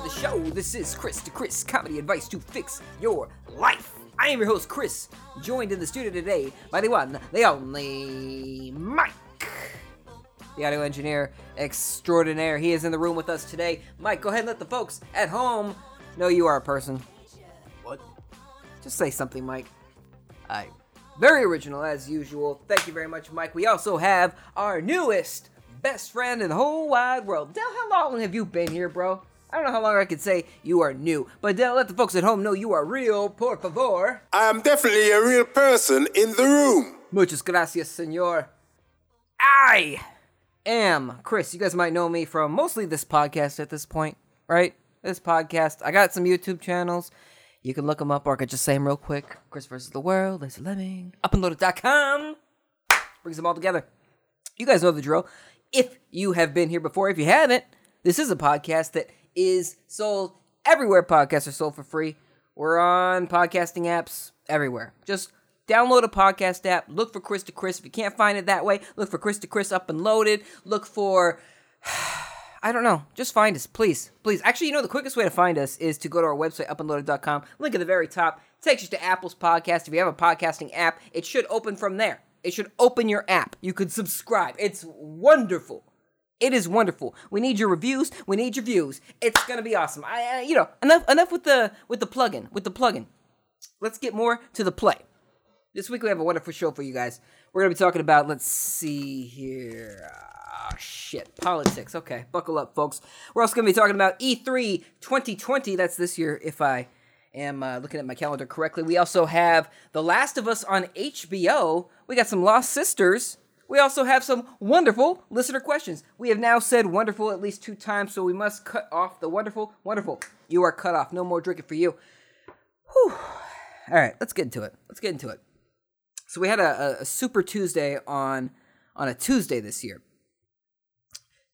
the show. This is Chris to Chris, comedy advice to fix your life. I am your host, Chris, joined in the studio today by the one, the only Mike, the audio engineer extraordinaire. He is in the room with us today. Mike, go ahead and let the folks at home know you are a person. What? Just say something, Mike. I very original as usual. Thank you very much, Mike. We also have our newest best friend in the whole wide world. Dell, how long have you been here, bro? I don't know how long I could say you are new, but let the folks at home know you are real, por favor. I am definitely a real person in the room. Muchas gracias, senor. I am Chris. You guys might know me from mostly this podcast at this point, right? This podcast. I got some YouTube channels. You can look them up, or I could just say them real quick. Chris versus the world, Laser Lemming, upandloaded.com. Brings them all together. You guys know the drill. If you have been here before, if you haven't, this is a podcast that is sold everywhere podcasts are sold for free. We're on podcasting apps everywhere. Just download a podcast app, look for Chris to Chris. If you can't find it that way, look for Chris to Chris up and loaded. Look for I don't know. Just find us, please. Please. Actually, you know, the quickest way to find us is to go to our website, upandloaded.com. Link at the very top. Takes you to Apple's podcast. If you have a podcasting app, it should open from there. It should open your app. You could subscribe. It's wonderful. It is wonderful. We need your reviews. We need your views. It's gonna be awesome. I, I you know, enough enough with the with the plugin. With the plugin. Let's get more to the play. This week we have a wonderful show for you guys. We're gonna be talking about. Let's see here. Ah, shit, politics. Okay, buckle up, folks. We're also gonna be talking about E E3 2020. That's this year, if I am uh, looking at my calendar correctly. We also have The Last of Us on HBO. We got some Lost Sisters. We also have some wonderful listener questions. We have now said wonderful at least two times, so we must cut off the wonderful. Wonderful. You are cut off. No more drinking for you. Whew. All right, let's get into it. Let's get into it. So we had a, a, a Super Tuesday on on a Tuesday this year.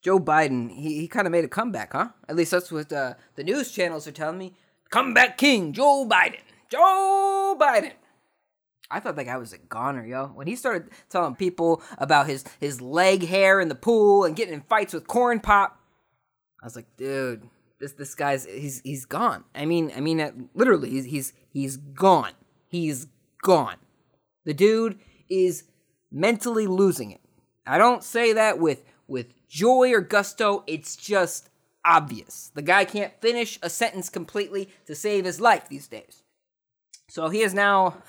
Joe Biden, he, he kind of made a comeback, huh? At least that's what uh, the news channels are telling me. Comeback King, Joe Biden. Joe Biden. I thought that guy was a goner, yo. When he started telling people about his his leg hair in the pool and getting in fights with corn pop, I was like, dude, this this guy's he's he's gone. I mean, I mean, uh, literally, he's he's he's gone. He's gone. The dude is mentally losing it. I don't say that with with joy or gusto. It's just obvious. The guy can't finish a sentence completely to save his life these days. So he is now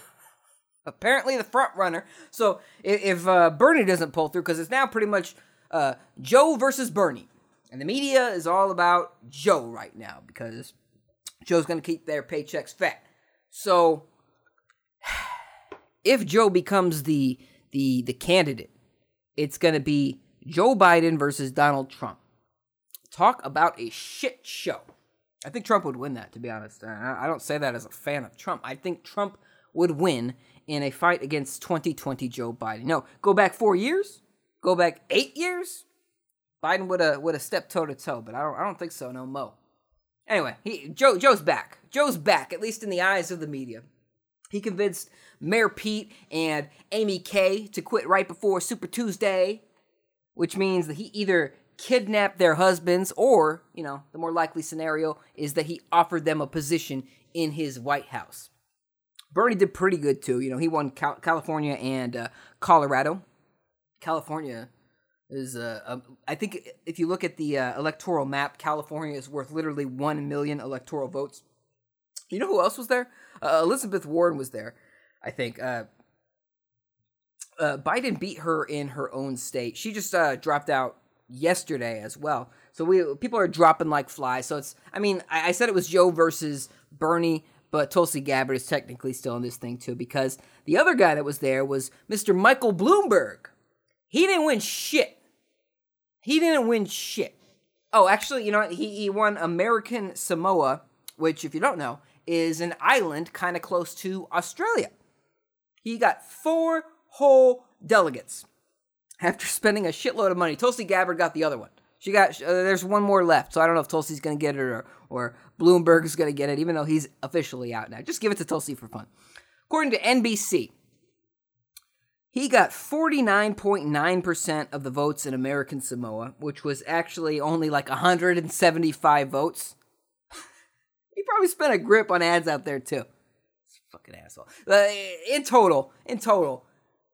apparently the front runner. So if, if uh, Bernie doesn't pull through, because it's now pretty much uh, Joe versus Bernie, and the media is all about Joe right now because Joe's going to keep their paychecks fat. So if Joe becomes the the the candidate, it's going to be Joe Biden versus Donald Trump. Talk about a shit show. I think Trump would win that, to be honest. I I don't say that as a fan of Trump. I think Trump would win in a fight against 2020 Joe Biden. No, go back four years, go back eight years. Biden would have would have stepped toe to toe, but I don't I don't think so. No mo. Anyway, he Joe Joe's back. Joe's back, at least in the eyes of the media. He convinced Mayor Pete and Amy Kay to quit right before Super Tuesday, which means that he either kidnapped their husbands or, you know, the more likely scenario is that he offered them a position in his White House. Bernie did pretty good too. You know, he won Cal- California and uh, Colorado. California is, uh, um, I think, if you look at the uh, electoral map, California is worth literally one million electoral votes. You know who else was there? Uh, Elizabeth Warren was there. I think. Uh, uh, Biden beat her in her own state. She just dropped out yesterday as well. So we people are dropping like flies. So it's. I mean, I, I said it was Joe versus Bernie, but Tulsi Gabbard is technically still in this thing too because the other guy that was there was Mr. Michael Bloomberg. He didn't win shit. He didn't win shit. Oh, actually, you know what? He, he won American Samoa, which, if you don't know, is an island kind of close to Australia. He got four whole delegates after spending a shitload of money. Tulsi Gabbard got the other one. She got uh, there's one more left, so I don't know if Tulsi's gonna get it or or Bloomberg's gonna get it, even though he's officially out now. Just give it to Tulsi for fun. According to NBC, he got 49.9% of the votes in American Samoa, which was actually only like 175 votes. He probably spent a grip on ads out there too. Fucking asshole. Uh, in total, in total,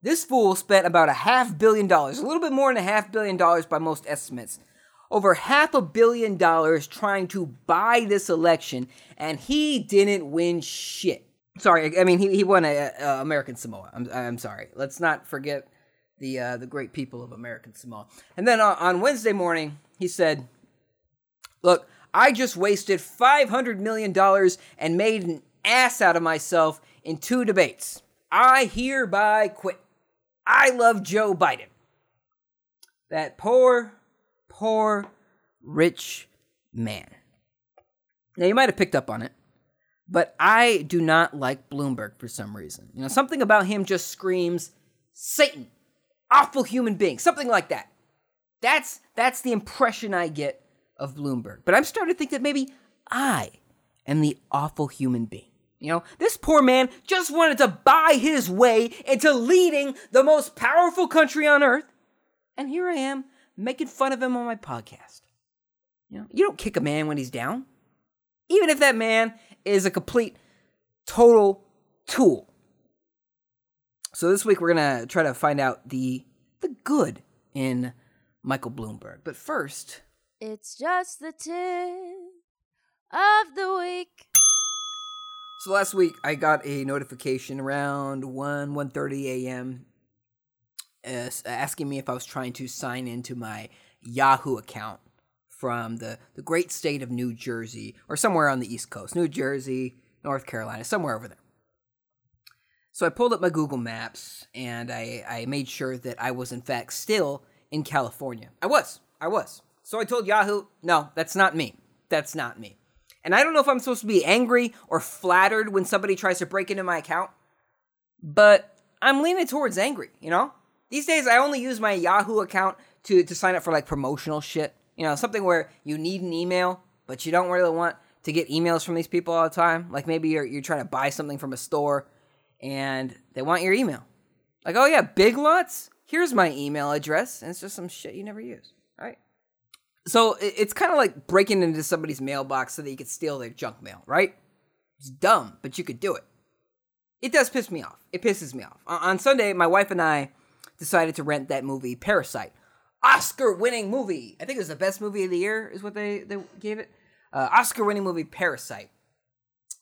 this fool spent about a half billion dollars, a little bit more than a half billion dollars by most estimates, over half a billion dollars trying to buy this election, and he didn't win shit. Sorry, I mean he, he won a, a American Samoa. I'm I'm sorry. Let's not forget the uh, the great people of American Samoa. And then on, on Wednesday morning, he said, "Look, I just wasted five hundred million dollars and made an ass out of myself in two debates. I hereby quit. I love Joe Biden. That poor, poor, rich man. Now, you might have picked up on it, but I do not like Bloomberg for some reason. You know, something about him just screams Satan, awful human being, something like that. That's that's the impression I get of Bloomberg. But I'm starting to think that maybe I am the awful human being. You know, this poor man just wanted to buy his way into leading the most powerful country on earth. And here I am making fun of him on my podcast. You know, you don't kick a man when he's down, even if that man is a complete, total tool. So this week we're gonna try to find out the the good in Michael Bloomberg. But first, It's just the tip of the week. So last week I got a notification around 1 1:30 a.m. Uh, asking me if I was trying to sign into my Yahoo account from the, the great state of New Jersey or somewhere on the East Coast, New Jersey, North Carolina, somewhere over there. So I pulled up my Google Maps and I, I made sure that I was in fact still in California. I was. I was. So I told Yahoo, no, that's not me. That's not me. And I don't know if I'm supposed to be angry or flattered when somebody tries to break into my account, but I'm leaning towards angry, you know? These days I only use my Yahoo account to, to sign up for like promotional shit. You know, something where you need an email, but you don't really want to get emails from these people all the time. Like maybe you're you're trying to buy something from a store and they want your email. Like, oh yeah, Big Lots? Here's my email address. And it's just some shit you never use. Right? So it's kind of like breaking into somebody's mailbox so that you could steal their junk mail, right? It's dumb, but you could do it. It does piss me off. It pisses me off. On Sunday, my wife and I decided to rent that movie, Parasite. Oscar winning movie. I think it was the best movie of the year, is what they, they gave it. Uh, Oscar winning movie, Parasite.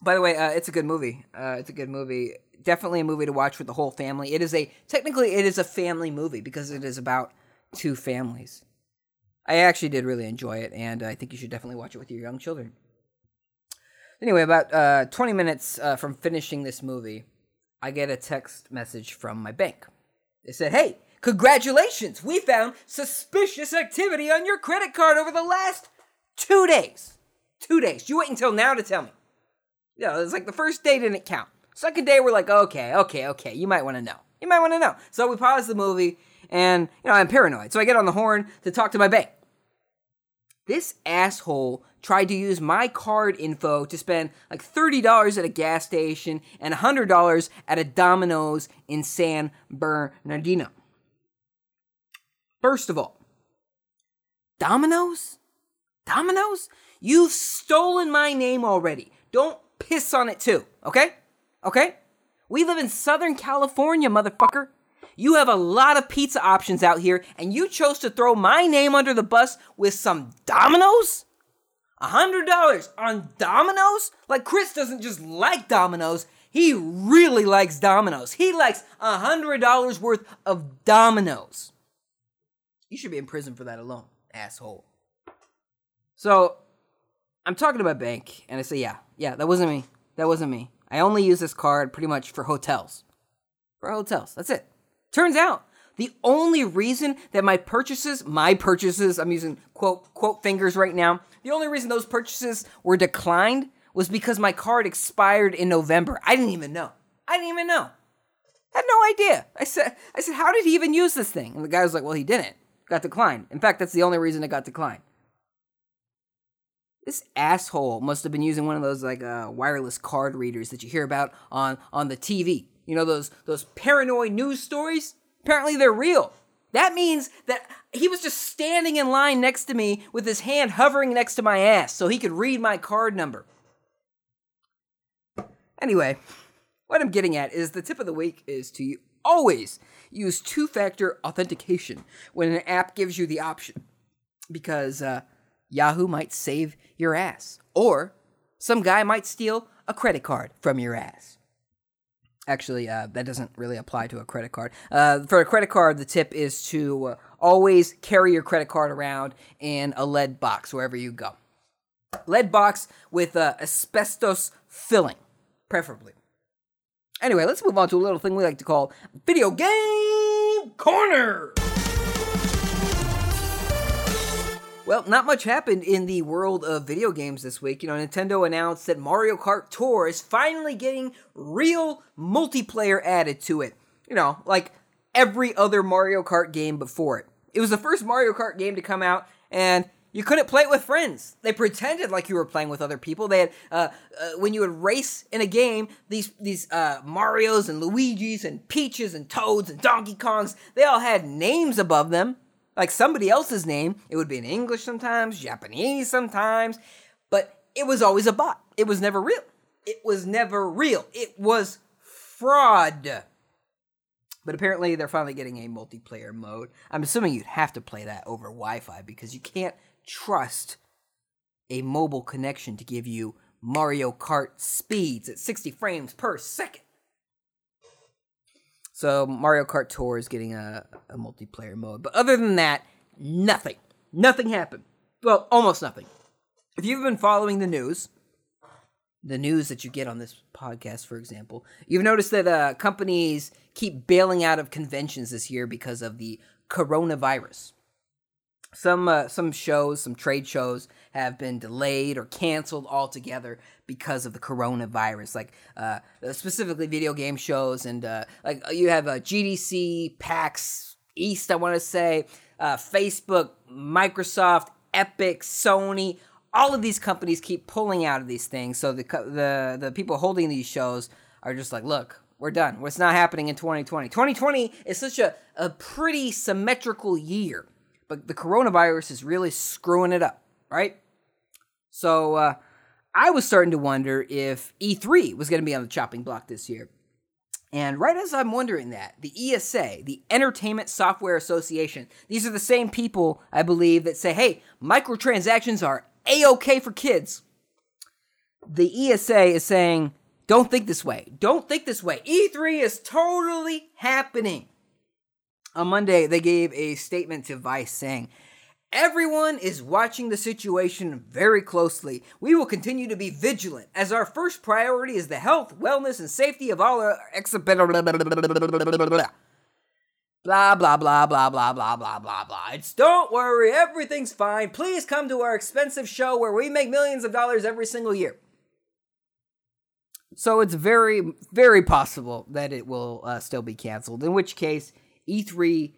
By the way, uh, it's a good movie. Uh, it's a good movie. Definitely a movie to watch with the whole family. It is a, technically, it is a family movie because it is about two families. I actually did really enjoy it, and I think you should definitely watch it with your young children. Anyway, about uh, 20 minutes uh, from finishing this movie, I get a text message from my bank. They said, Hey, congratulations! We found suspicious activity on your credit card over the last two days. Two days. You wait until now to tell me. You know, it's like the first day didn't count. Second day, we're like, okay, okay, okay, you might want to know. You might want to know. So we pause the movie, and, you know, I'm paranoid. So I get on the horn to talk to my bank. This asshole tried to use my card info to spend like $30 at a gas station and $100 at a Domino's in San Bernardino. First of all, Domino's? Domino's? You've stolen my name already. Don't piss on it too, okay? Okay? We live in Southern California, motherfucker. You have a lot of pizza options out here, and you chose to throw my name under the bus with some Domino's? A hundred dollars on Domino's? Like Chris doesn't just like Domino's, he really likes Domino's. He likes a hundred dollars worth of Domino's. You should be in prison for that alone, asshole. So I'm talking to my bank, and I say, yeah, yeah, that wasn't me. That wasn't me. I only use this card pretty much for hotels. For hotels. That's it. Turns out the only reason that my purchases, my purchases, I'm using quote quote fingers right now, the only reason those purchases were declined was because my card expired in November. I didn't even know. I didn't even know. I had no idea. I said I said, how did he even use this thing? And the guy was like, Well, he didn't. Got declined. In fact, that's the only reason it got declined. This asshole must have been using one of those like uh, wireless card readers that you hear about on on the TV. You know those those paranoid news stories? Apparently they're real. That means that he was just standing in line next to me with his hand hovering next to my ass so he could read my card number. Anyway, what I'm getting at is the tip of the week is to always use two factor authentication when an app gives you the option because uh, Yahoo might save your ass, or some guy might steal a credit card from your ass. Actually, uh, that doesn't really apply to a credit card. Uh, for a credit card, the tip is to uh, always carry your credit card around in a lead box wherever you go. Lead box with uh, asbestos filling, preferably. Anyway, let's move on to a little thing we like to call Video Game Corner. Well, not much happened in the world of video games this week. You know, Nintendo announced that Mario Kart Tour is finally getting real multiplayer added to it. You know, like every other Mario Kart game before it. It was the first Mario Kart game to come out, and you couldn't play it with friends. They pretended like you were playing with other people. They had uh, uh, when you would race in a game, these these uh, Mario's and Luigi's and Peaches and Toads and Donkey Kongs. They all had names above them, like somebody else's name. It would be in English sometimes, Japanese sometimes, but it was always a bot. It was never real. It was never real. It was fraud. But apparently, they're finally getting a multiplayer mode. I'm assuming you'd have to play that over Wi Fi because you can't trust a mobile connection to give you Mario Kart speeds at 60 frames per second. So Mario Kart Tour is getting a, a multiplayer mode. But other than that, nothing. Nothing happened. Well, almost nothing. If you've been following the news, the news that you get on this podcast, for example, you've noticed that uh, companies keep bailing out of conventions this year because of the coronavirus some uh, some shows, some trade shows have been delayed or canceled altogether because of the coronavirus. Like uh, specifically video game shows, and uh, like you have uh, GDC, PAX East, I want to say, uh, Facebook, Microsoft, Epic, Sony. All of these companies keep pulling out of these things. So the the the people holding these shows are just like, look, we're done. What's not happening in 2020? 2020 is such a, a pretty symmetrical year but the coronavirus is really screwing it up, right? So uh, I was starting to wonder if E3 was going to be on the chopping block this year. And right as I'm wondering that, the ESA, the Entertainment Software Association, these are the same people, I believe, that say, hey, microtransactions are A OK for kids. The ESA is saying, don't think this way. Don't think this way. E3 is totally happening. On Monday, they gave a statement to Vice saying, Everyone is watching the situation very closely. We will continue to be vigilant as our first priority is the health, wellness, and safety of all our exhibit. Blah blah blah blah blah blah blah blah blah. It's don't worry, everything's fine. Please come to our expensive show where we make millions of dollars every single year. So it's very, very possible that it will uh, still be canceled. In which case, E3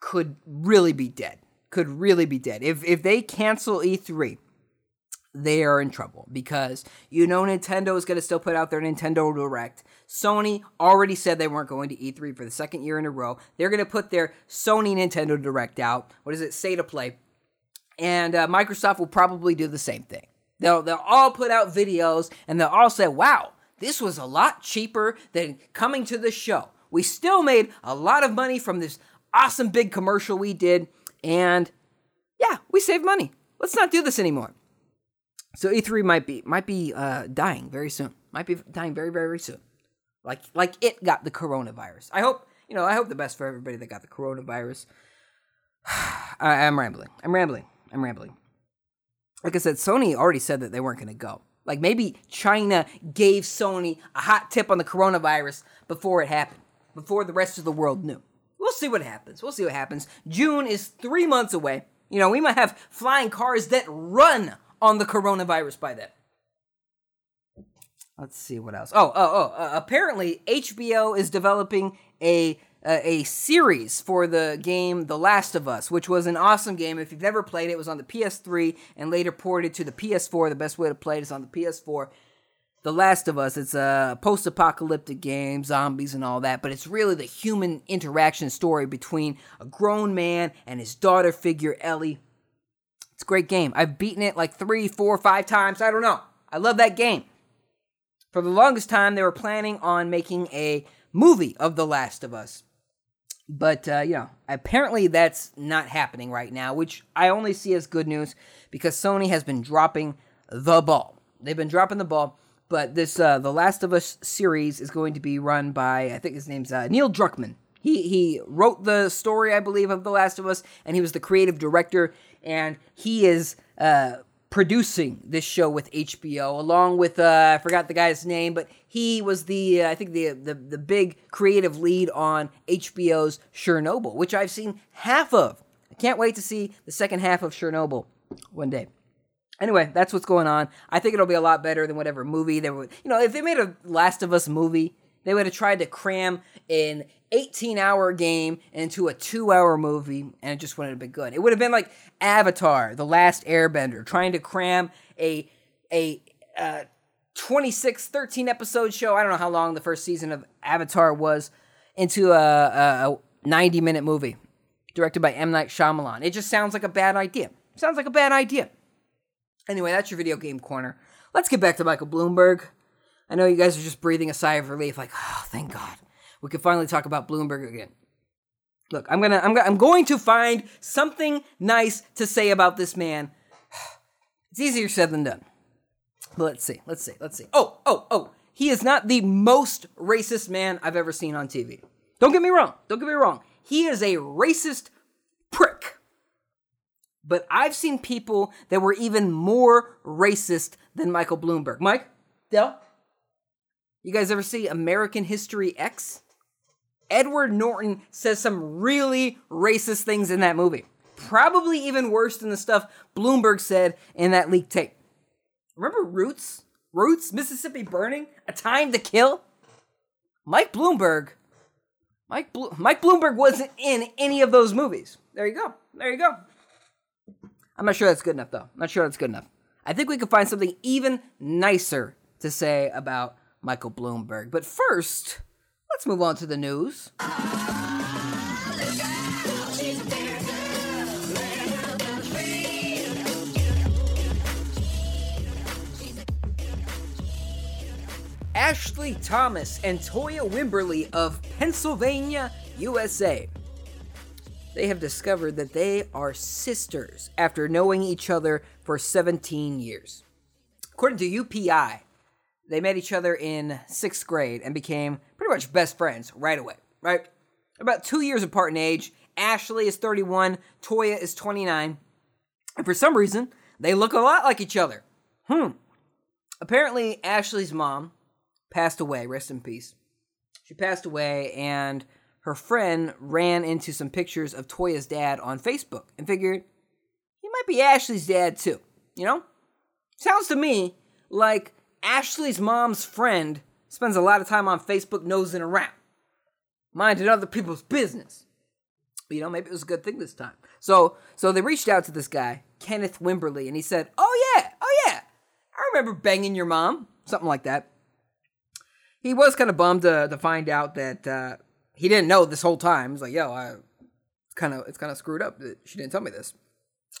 could really be dead. Could really be dead. If if they cancel E3, they are in trouble because you know Nintendo is going to still put out their Nintendo Direct. Sony already said they weren't going to E3 for the second year in a row. They're going to put their Sony Nintendo Direct out. What is it? State of Play. And uh, Microsoft will probably do the same thing. They'll they'll all put out videos and they'll all say, "Wow, this was a lot cheaper than coming to the show." We still made a lot of money from this awesome big commercial we did, and yeah, we saved money. Let's not do this anymore. So E3 might be might be uh, dying very soon. Might be dying very very soon. Like like it got the coronavirus. I hope you know. I hope the best for everybody that got the coronavirus. I, I'm rambling. I'm rambling. I'm rambling. Like I said, Sony already said that they weren't going to go. Like maybe China gave Sony a hot tip on the coronavirus before it happened before the rest of the world knew. We'll see what happens. We'll see what happens. June is three months away. You know, we might have flying cars that run on the coronavirus by then. Let's see what else. Oh, oh, oh! Uh, apparently, HBO is developing a uh, a series for the game The Last of Us, which was an awesome game. If you've never played it, it was on the PS3 and later ported to the PS4. The best way to play it is on the PS4. The Last of Us. It's a post apocalyptic game, zombies and all that, but it's really the human interaction story between a grown man and his daughter figure, Ellie. It's a great game. I've beaten it like three, four, five times. I don't know. I love that game. For the longest time, they were planning on making a movie of The Last of Us. But, uh, you know, apparently that's not happening right now, which I only see as good news because Sony has been dropping the ball. They've been dropping the ball, but this, uh, The Last of Us series is going to be run by, I think his name's uh, Neil Druckmann. He, he wrote the story, I believe, of The Last of Us, and he was the creative director, and he is uh, producing this show with HBO, along with uh, I forgot the guy's name, but he was the uh, I think the, the the big creative lead on HBO's Chernobyl, which I've seen half of. I can't wait to see the second half of Chernobyl one day. Anyway, that's what's going on. I think it'll be a lot better than whatever movie they would. You know, if they made a Last of Us movie, they would have tried to cram an 18 hour game into a two hour movie, and it just wouldn't have been good. It would have been like Avatar, The Last Airbender, trying to cram a a uh, 26, 13 episode show. I don't know how long the first season of Avatar was into a, a, a 90 minute movie directed by M. Night Shyamalan. It just sounds like a bad idea. Sounds like a bad idea. Anyway, that's your video game corner. Let's get back to Michael Bloomberg. I know you guys are just breathing a sigh of relief, like, oh, thank God, we can finally talk about Bloomberg again. Look, I'm gonna, I'm gonna, I'm going to find something nice to say about this man. It's easier said than done. But let's see, let's see, let's see. Oh, oh, oh, he is not the most racist man I've ever seen on TV. Don't get me wrong. Don't get me wrong. He is a racist. But I've seen people that were even more racist than Michael Bloomberg. Mike, Dell, you guys ever see American History X? Edward Norton says some really racist things in that movie. Probably even worse than the stuff Bloomberg said in that leaked tape. Remember Roots? Roots, Mississippi Burning, A Time to Kill? Mike Bloomberg. Mike Blo- Mike Bloomberg wasn't in any of those movies. There you go. There you go. I'm not sure that's good enough though. I'm not sure that's good enough. I think we could find something even nicer to say about Michael Bloomberg. But first, let's move on to the news. Ashley Thomas and Toya Wimberly of Pennsylvania, USA. They have discovered that they are sisters after knowing each other for 17 years. According to UPI, they met each other in sixth grade and became pretty much best friends right away, right? About two years apart in age. Ashley is 31, Toya is 29. And for some reason, they look a lot like each other. Hmm. Apparently, Ashley's mom passed away, rest in peace. She passed away, and her friend ran into some pictures of Toya's dad on Facebook and figured he might be Ashley's dad too. You know? Sounds to me like Ashley's mom's friend spends a lot of time on Facebook nosing around, minding other people's business. But, you know, maybe it was a good thing this time. So, so they reached out to this guy, Kenneth Wimberly, and he said, "Oh yeah, oh yeah, I remember banging your mom, something like that." He was kind of bummed to, to find out that uh, he didn't know this whole time. He's like, "Yo, I, it's kind of it's kind of screwed up that she didn't tell me this."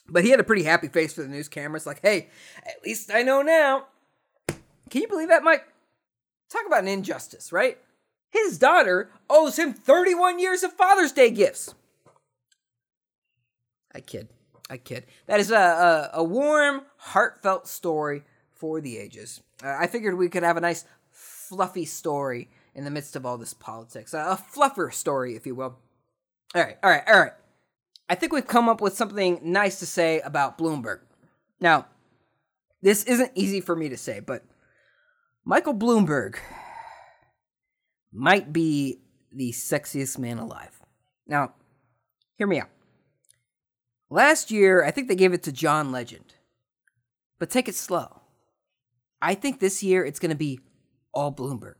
But he had a pretty happy face for the news cameras, like, "Hey, at least I know now." Can you believe that, Mike? Talk about an injustice, right? His daughter owes him 31 years of Father's Day gifts. I kid. I kid. That is a, a, a warm, heartfelt story for the ages. Uh, I figured we could have a nice, fluffy story in the midst of all this politics. A fluffer story, if you will. All right, all right, all right. I think we've come up with something nice to say about Bloomberg. Now, this isn't easy for me to say, but Michael Bloomberg might be the sexiest man alive. Now, hear me out. Last year, I think they gave it to John Legend. But take it slow. I think this year it's going to be all Bloomberg.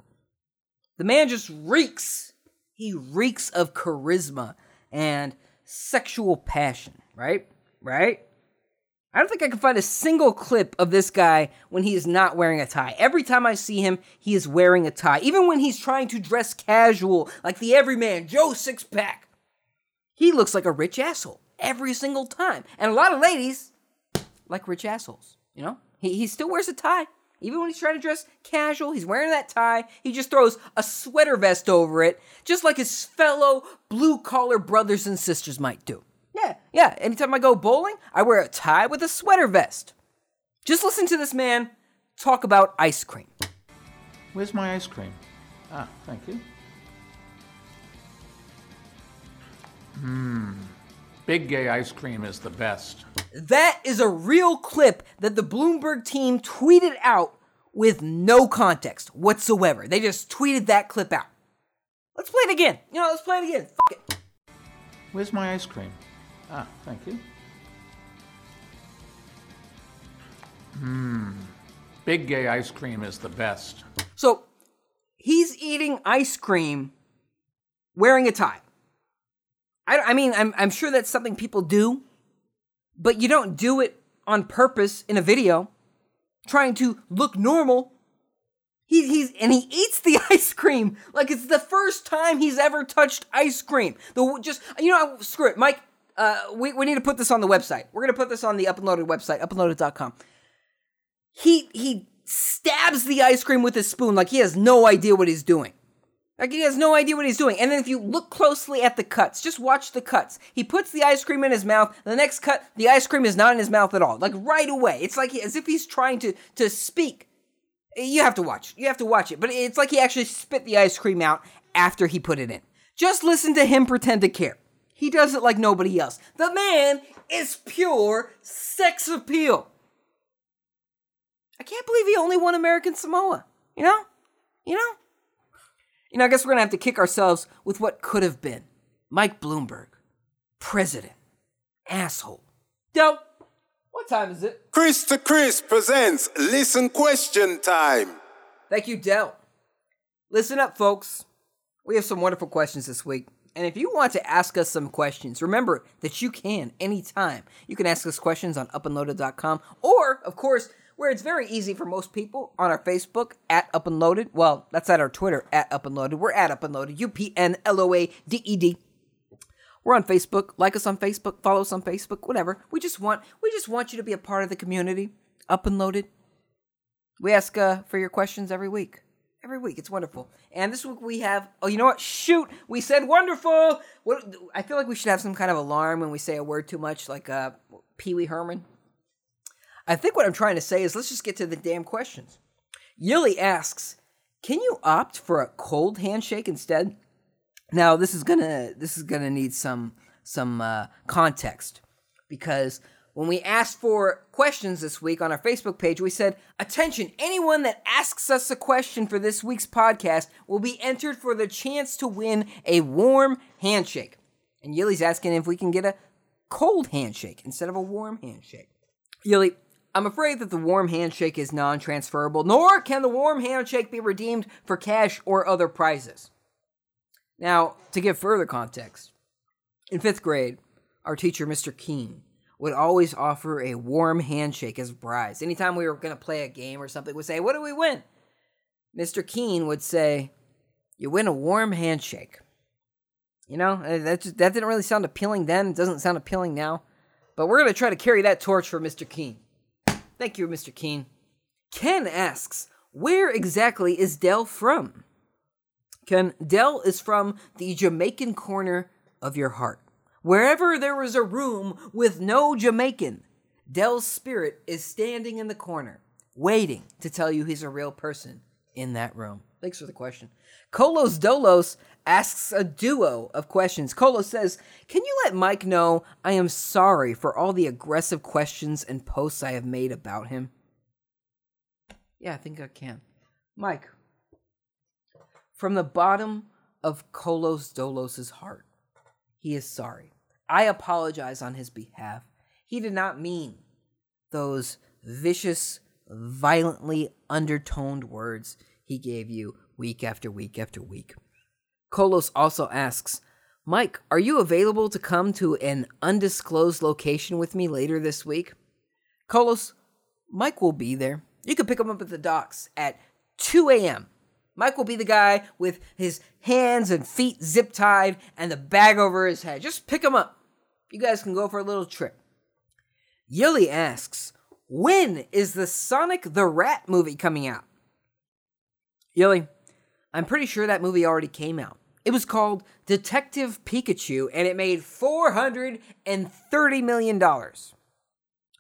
The man just reeks. He reeks of charisma and sexual passion, right? Right? I don't think I can find a single clip of this guy when he is not wearing a tie. Every time I see him, he is wearing a tie. Even when he's trying to dress casual, like the everyman, Joe Sixpack, he looks like a rich asshole every single time. And a lot of ladies like rich assholes, you know? He, he still wears a tie. Even when he's trying to dress casual, he's wearing that tie. He just throws a sweater vest over it, just like his fellow blue collar brothers and sisters might do. Yeah, yeah. Anytime I go bowling, I wear a tie with a sweater vest. Just listen to this man talk about ice cream. Where's my ice cream? Ah, thank you. Mmm. Big gay ice cream is the best. That is a real clip that the Bloomberg team tweeted out with no context whatsoever. They just tweeted that clip out. Let's play it again. You know, let's play it again. Fuck it. Where's my ice cream? Ah, thank you. Mmm. Big gay ice cream is the best. So he's eating ice cream wearing a tie. I, I mean, I'm, I'm sure that's something people do, but you don't do it on purpose in a video trying to look normal. He, he's and he eats the ice cream like it's the first time he's ever touched ice cream. The just you know screw it, Mike. Uh, we we need to put this on the website. We're gonna put this on the Uploaded website, uploaded.com. He he stabs the ice cream with his spoon like he has no idea what he's doing. Like he has no idea what he's doing. And then if you look closely at the cuts, just watch the cuts. He puts the ice cream in his mouth. The next cut, the ice cream is not in his mouth at all. Like right away. It's like he, as if he's trying to to speak. You have to watch. You have to watch it. But it's like he actually spit the ice cream out after he put it in. Just listen to him pretend to care. He does it like nobody else. The man is pure sex appeal. I can't believe he only won American Samoa. You know? You know? You know, I guess we're going to have to kick ourselves with what could have been. Mike Bloomberg, president, asshole. Del, what time is it? Chris to Chris presents Listen Question Time. Thank you, Dell. Listen up, folks. We have some wonderful questions this week. And if you want to ask us some questions, remember that you can anytime. You can ask us questions on upandloaded.com or, of course, where it's very easy for most people on our Facebook at Up and Loaded. Well, that's at our Twitter at Up and Loaded. We're at Up and Loaded. U P N L O A D E D. We're on Facebook. Like us on Facebook. Follow us on Facebook. Whatever. We just want we just want you to be a part of the community. Up and Loaded. We ask uh, for your questions every week. Every week, it's wonderful. And this week we have. Oh, you know what? Shoot, we said wonderful. What? I feel like we should have some kind of alarm when we say a word too much, like uh, Pee Wee Herman. I think what I'm trying to say is let's just get to the damn questions. Yili asks, "Can you opt for a cold handshake instead?" Now, this is gonna this is gonna need some some uh, context because when we asked for questions this week on our Facebook page, we said, "Attention! Anyone that asks us a question for this week's podcast will be entered for the chance to win a warm handshake." And Yili's asking if we can get a cold handshake instead of a warm handshake. Yili, I'm afraid that the warm handshake is non transferable, nor can the warm handshake be redeemed for cash or other prizes. Now, to give further context, in fifth grade, our teacher, Mr. Keene, would always offer a warm handshake as a prize. Anytime we were going to play a game or something, we'd say, What do we win? Mr. Keene would say, You win a warm handshake. You know, uh, that, just, that didn't really sound appealing then. It doesn't sound appealing now. But we're going to try to carry that torch for Mr. Keene. Thank you, Mr. Keene. Ken asks, where exactly is Dell from? Ken, Dell is from the Jamaican corner of your heart. Wherever there is a room with no Jamaican, Dell's spirit is standing in the corner, waiting to tell you he's a real person in that room. Thanks for the question. Kolos Dolos asks a duo of questions. Kolos says, Can you let Mike know I am sorry for all the aggressive questions and posts I have made about him? Yeah, I think I can. Mike, from the bottom of Kolos Dolos's heart, he is sorry. I apologize on his behalf. He did not mean those vicious, violently undertoned words he gave you week after week after week. Kolos also asks, Mike, are you available to come to an undisclosed location with me later this week? Kolos, Mike will be there. You can pick him up at the docks at 2 a.m. Mike will be the guy with his hands and feet zip tied and the bag over his head. Just pick him up. You guys can go for a little trip. Yili asks, when is the Sonic the Rat movie coming out? Yoli, I'm pretty sure that movie already came out. It was called Detective Pikachu and it made $430 million.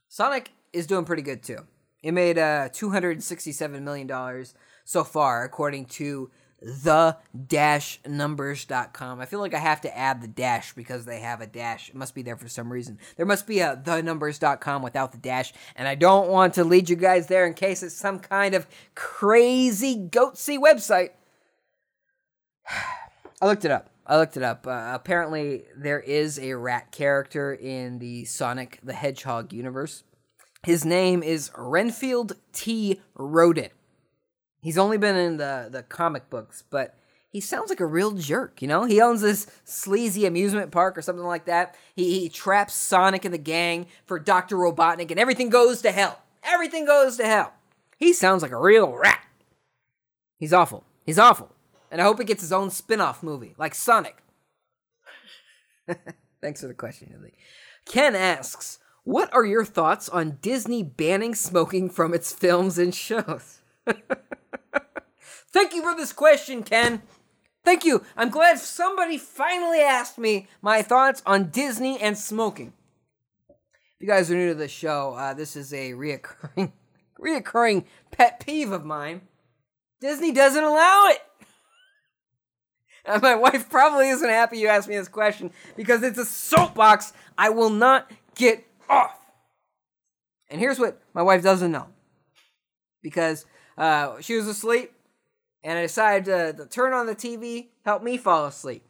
Sonic is doing pretty good too. It made uh, $267 million so far, according to the dash numbers.com. I feel like I have to add the dash because they have a dash. It must be there for some reason. There must be a the numbers.com without the dash, and I don't want to lead you guys there in case it's some kind of crazy goatse website. I looked it up. I looked it up. Uh, apparently, there is a rat character in the Sonic the Hedgehog universe. His name is Renfield T. Rodent. He's only been in the, the comic books, but he sounds like a real jerk, you know? He owns this sleazy amusement park or something like that. He, he traps Sonic and the gang for Dr. Robotnik, and everything goes to hell. Everything goes to hell. He sounds like a real rat. He's awful. He's awful. And I hope he gets his own spin off movie, like Sonic. Thanks for the question, Lily. Ken asks, What are your thoughts on Disney banning smoking from its films and shows? Thank you for this question, Ken. Thank you. I'm glad somebody finally asked me my thoughts on Disney and smoking. If you guys are new to the show, uh, this is a reoccurring, reoccurring pet peeve of mine. Disney doesn't allow it. And my wife probably isn't happy you asked me this question because it's a soapbox I will not get off. And here's what my wife doesn't know because uh, she was asleep and I decided to, to turn on the TV, help me fall asleep.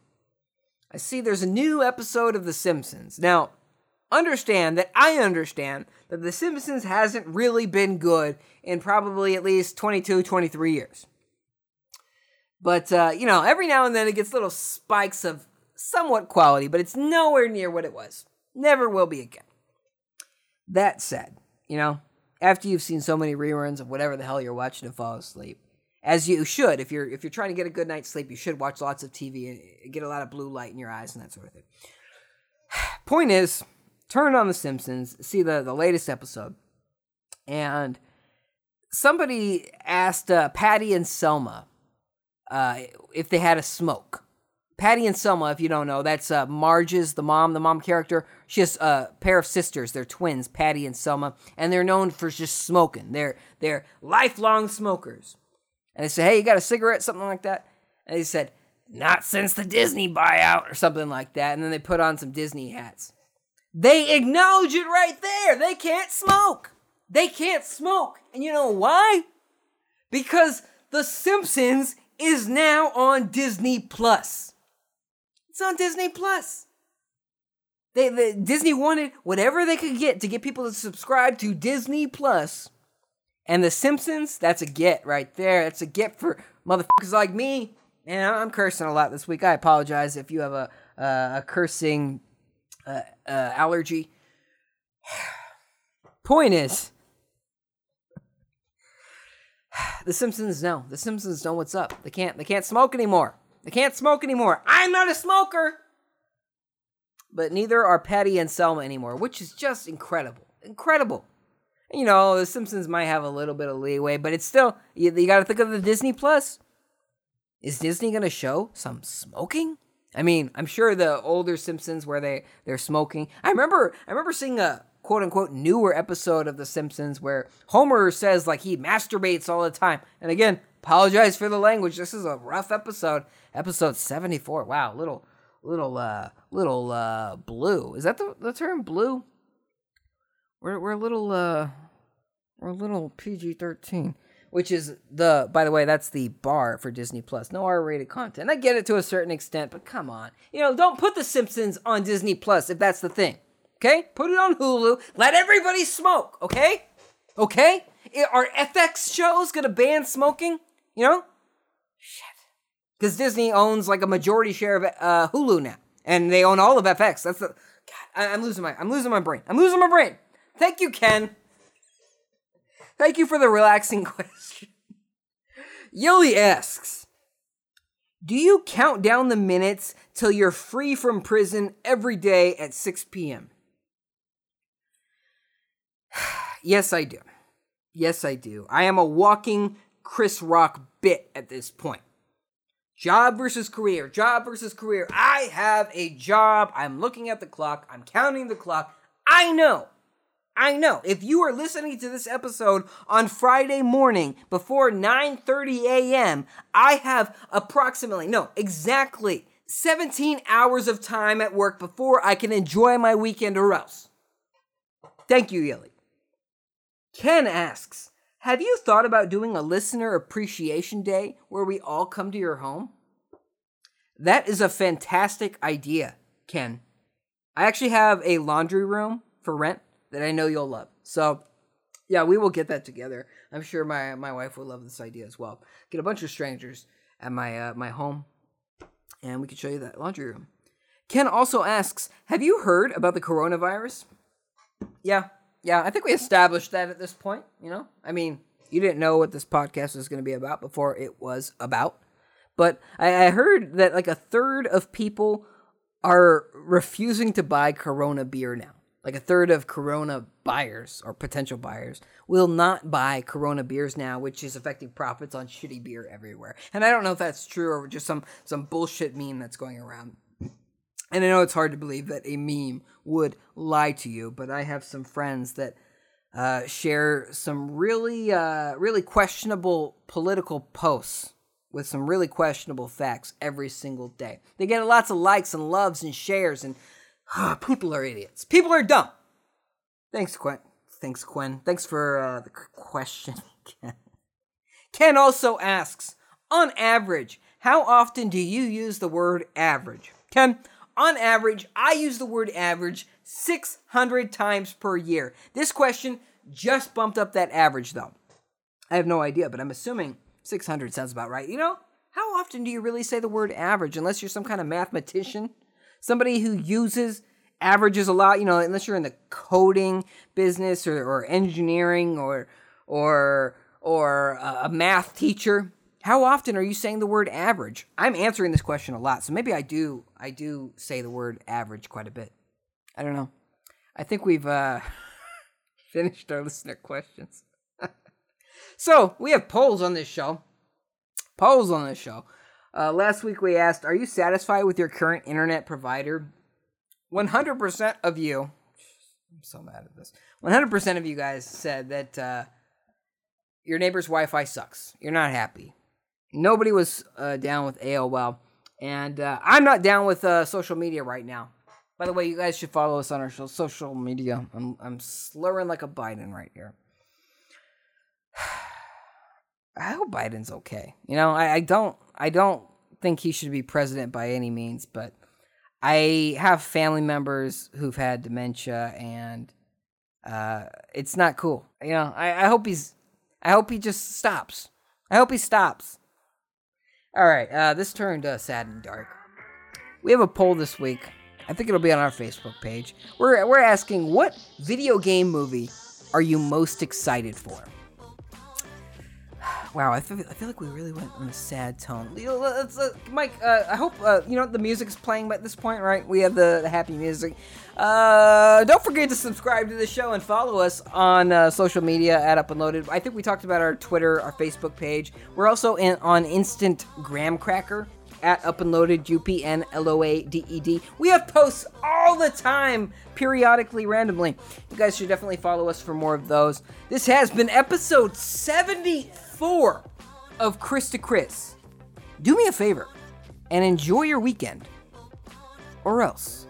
I see there's a new episode of The Simpsons. Now, understand that I understand that The Simpsons hasn't really been good in probably at least 22, 23 years. But, uh, you know, every now and then it gets little spikes of somewhat quality, but it's nowhere near what it was. Never will be again. That said, you know, after you've seen so many reruns of whatever the hell you're watching to fall asleep, as you should, if you're if you're trying to get a good night's sleep, you should watch lots of TV and get a lot of blue light in your eyes and that sort of thing. Point is, turn on The Simpsons, see the the latest episode, and somebody asked uh, Patty and Selma uh, if they had a smoke. Patty and Selma, if you don't know, that's uh, Marge's the mom, the mom character. She has a pair of sisters. They're twins, Patty and Selma, and they're known for just smoking. They're they're lifelong smokers. And they said, "Hey, you got a cigarette?" Something like that. And they said, "Not since the Disney buyout," or something like that. And then they put on some Disney hats. They acknowledge it right there. They can't smoke. They can't smoke. And you know why? Because The Simpsons is now on Disney Plus. It's on Disney Plus. They, they, Disney wanted whatever they could get to get people to subscribe to Disney Plus. And The Simpsons, that's a get right there. That's a get for motherfuckers like me. And I'm cursing a lot this week. I apologize if you have a uh, a cursing uh, uh, allergy. Point is, The Simpsons know. The Simpsons know what's up. They can't. They can't smoke anymore. They can't smoke anymore. I'm not a smoker. But neither are Patty and Selma anymore, which is just incredible. Incredible. You know, The Simpsons might have a little bit of leeway, but it's still you, you got to think of the Disney Plus. Is Disney going to show some smoking? I mean, I'm sure the older Simpsons where they they're smoking. I remember I remember seeing a quote unquote newer episode of The Simpsons where Homer says like he masturbates all the time. And again, apologize for the language. This is a rough episode. Episode 74. Wow, little little uh little uh blue. Is that the, the term blue? We're we're a little uh we're a little PG-13 which is the by the way that's the bar for disney plus no r-rated content i get it to a certain extent but come on you know don't put the simpsons on disney plus if that's the thing okay? Put it on hulu. Let everybody smoke okay? Okay? Are fx shows gonna ban smoking? You know? Shit. Because disney owns like a majority share of uh, hulu now. And they own all of fx that's the god I- i'm losing my i'm losing my brain. I'm losing my brain. Thank you ken. Thank you for the relaxing question. Yoli asks Do you count down the minutes till you're free from prison every day at 6 p.m.? Yes, I do. Yes, I do. I am a walking Chris Rock bit at this point. Job versus career, job versus career. I have a job. I'm looking at the clock. I'm counting the clock. I know. I know. If you are listening to this episode on Friday morning before 9:30 a.m., I have approximately no, exactly 17 hours of time at work before I can enjoy my weekend or else. Thank you, Yelly. Ken asks, have you thought about doing a listener appreciation day where we all come to your home? That is a fantastic idea, Ken. I actually have a laundry room for rent that I know you'll love. So, yeah, we will get that together. I'm sure my my wife will love this idea as well. Get a bunch of strangers at my uh, my home, and we can show you that laundry room. Ken also asks, "Have you heard about the coronavirus?" Yeah, yeah, I think we established that at this point. You know, I mean, you didn't know what this podcast was going to be about before it was about, but I, I heard that like a third of people are refusing to buy Corona beer now. Like a third of Corona buyers or potential buyers will not buy Corona beers now, which is affecting profits on shitty beer everywhere. And I don't know if that's true or just some some bullshit meme that's going around. And I know it's hard to believe that a meme would lie to you, but I have some friends that uh, share some really, uh, really questionable political posts with some really questionable facts every single day. They get lots of likes and loves and shares, and uh, people are idiots. People are dumb. Thanks, Quinn. Thanks, Quinn. Thanks for uh, the question, Ken. Ken also asks, on average, how often do you use the word average? Ken, on average, I use the word average 600 times per year. This question just bumped up that average, though. I have no idea, but I'm assuming 600 sounds about right. You know, how often do you really say the word average unless you're some kind of mathematician? Somebody who uses averages a lot, you know, unless you're in the coding business or, or engineering or or or uh, a math teacher. How often are you saying the word average? I'm answering this question a lot, so maybe I do I do say the word average quite a bit. I don't know. I think we've uh, finished our listener questions. so we have polls on this show. Polls on this show. Uh, last week we asked, "Are you satisfied with your current internet provider?" 100% of you. I'm so mad at this. 100% of you guys said that uh, your neighbor's Wi-Fi sucks. You're not happy. Nobody was uh, down with AOL, and uh, I'm not down with uh, social media right now. By the way, you guys should follow us on our social media. I'm I'm slurring like a Biden right here. I hope Biden's okay. You know, I, I don't I don't think he should be president by any means, but I have family members who've had dementia and uh, it's not cool. You know, I, I hope he's I hope he just stops. I hope he stops. All right, uh, this turned uh, sad and dark. We have a poll this week. I think it'll be on our Facebook page. We're we're asking what video game movie are you most excited for? Wow, I feel, I feel like we really went on a sad tone. Let's, uh, Mike, uh, I hope uh, you know the music's playing at this point, right? We have the, the happy music. Uh, don't forget to subscribe to the show and follow us on uh, social media at Up and Loaded. I think we talked about our Twitter, our Facebook page. We're also in, on Instant Graham Cracker at Up and Loaded, U P N L O A D E D. We have posts all the time, periodically, randomly. You guys should definitely follow us for more of those. This has been episode 74 of Chris to Chris. Do me a favor and enjoy your weekend, or else.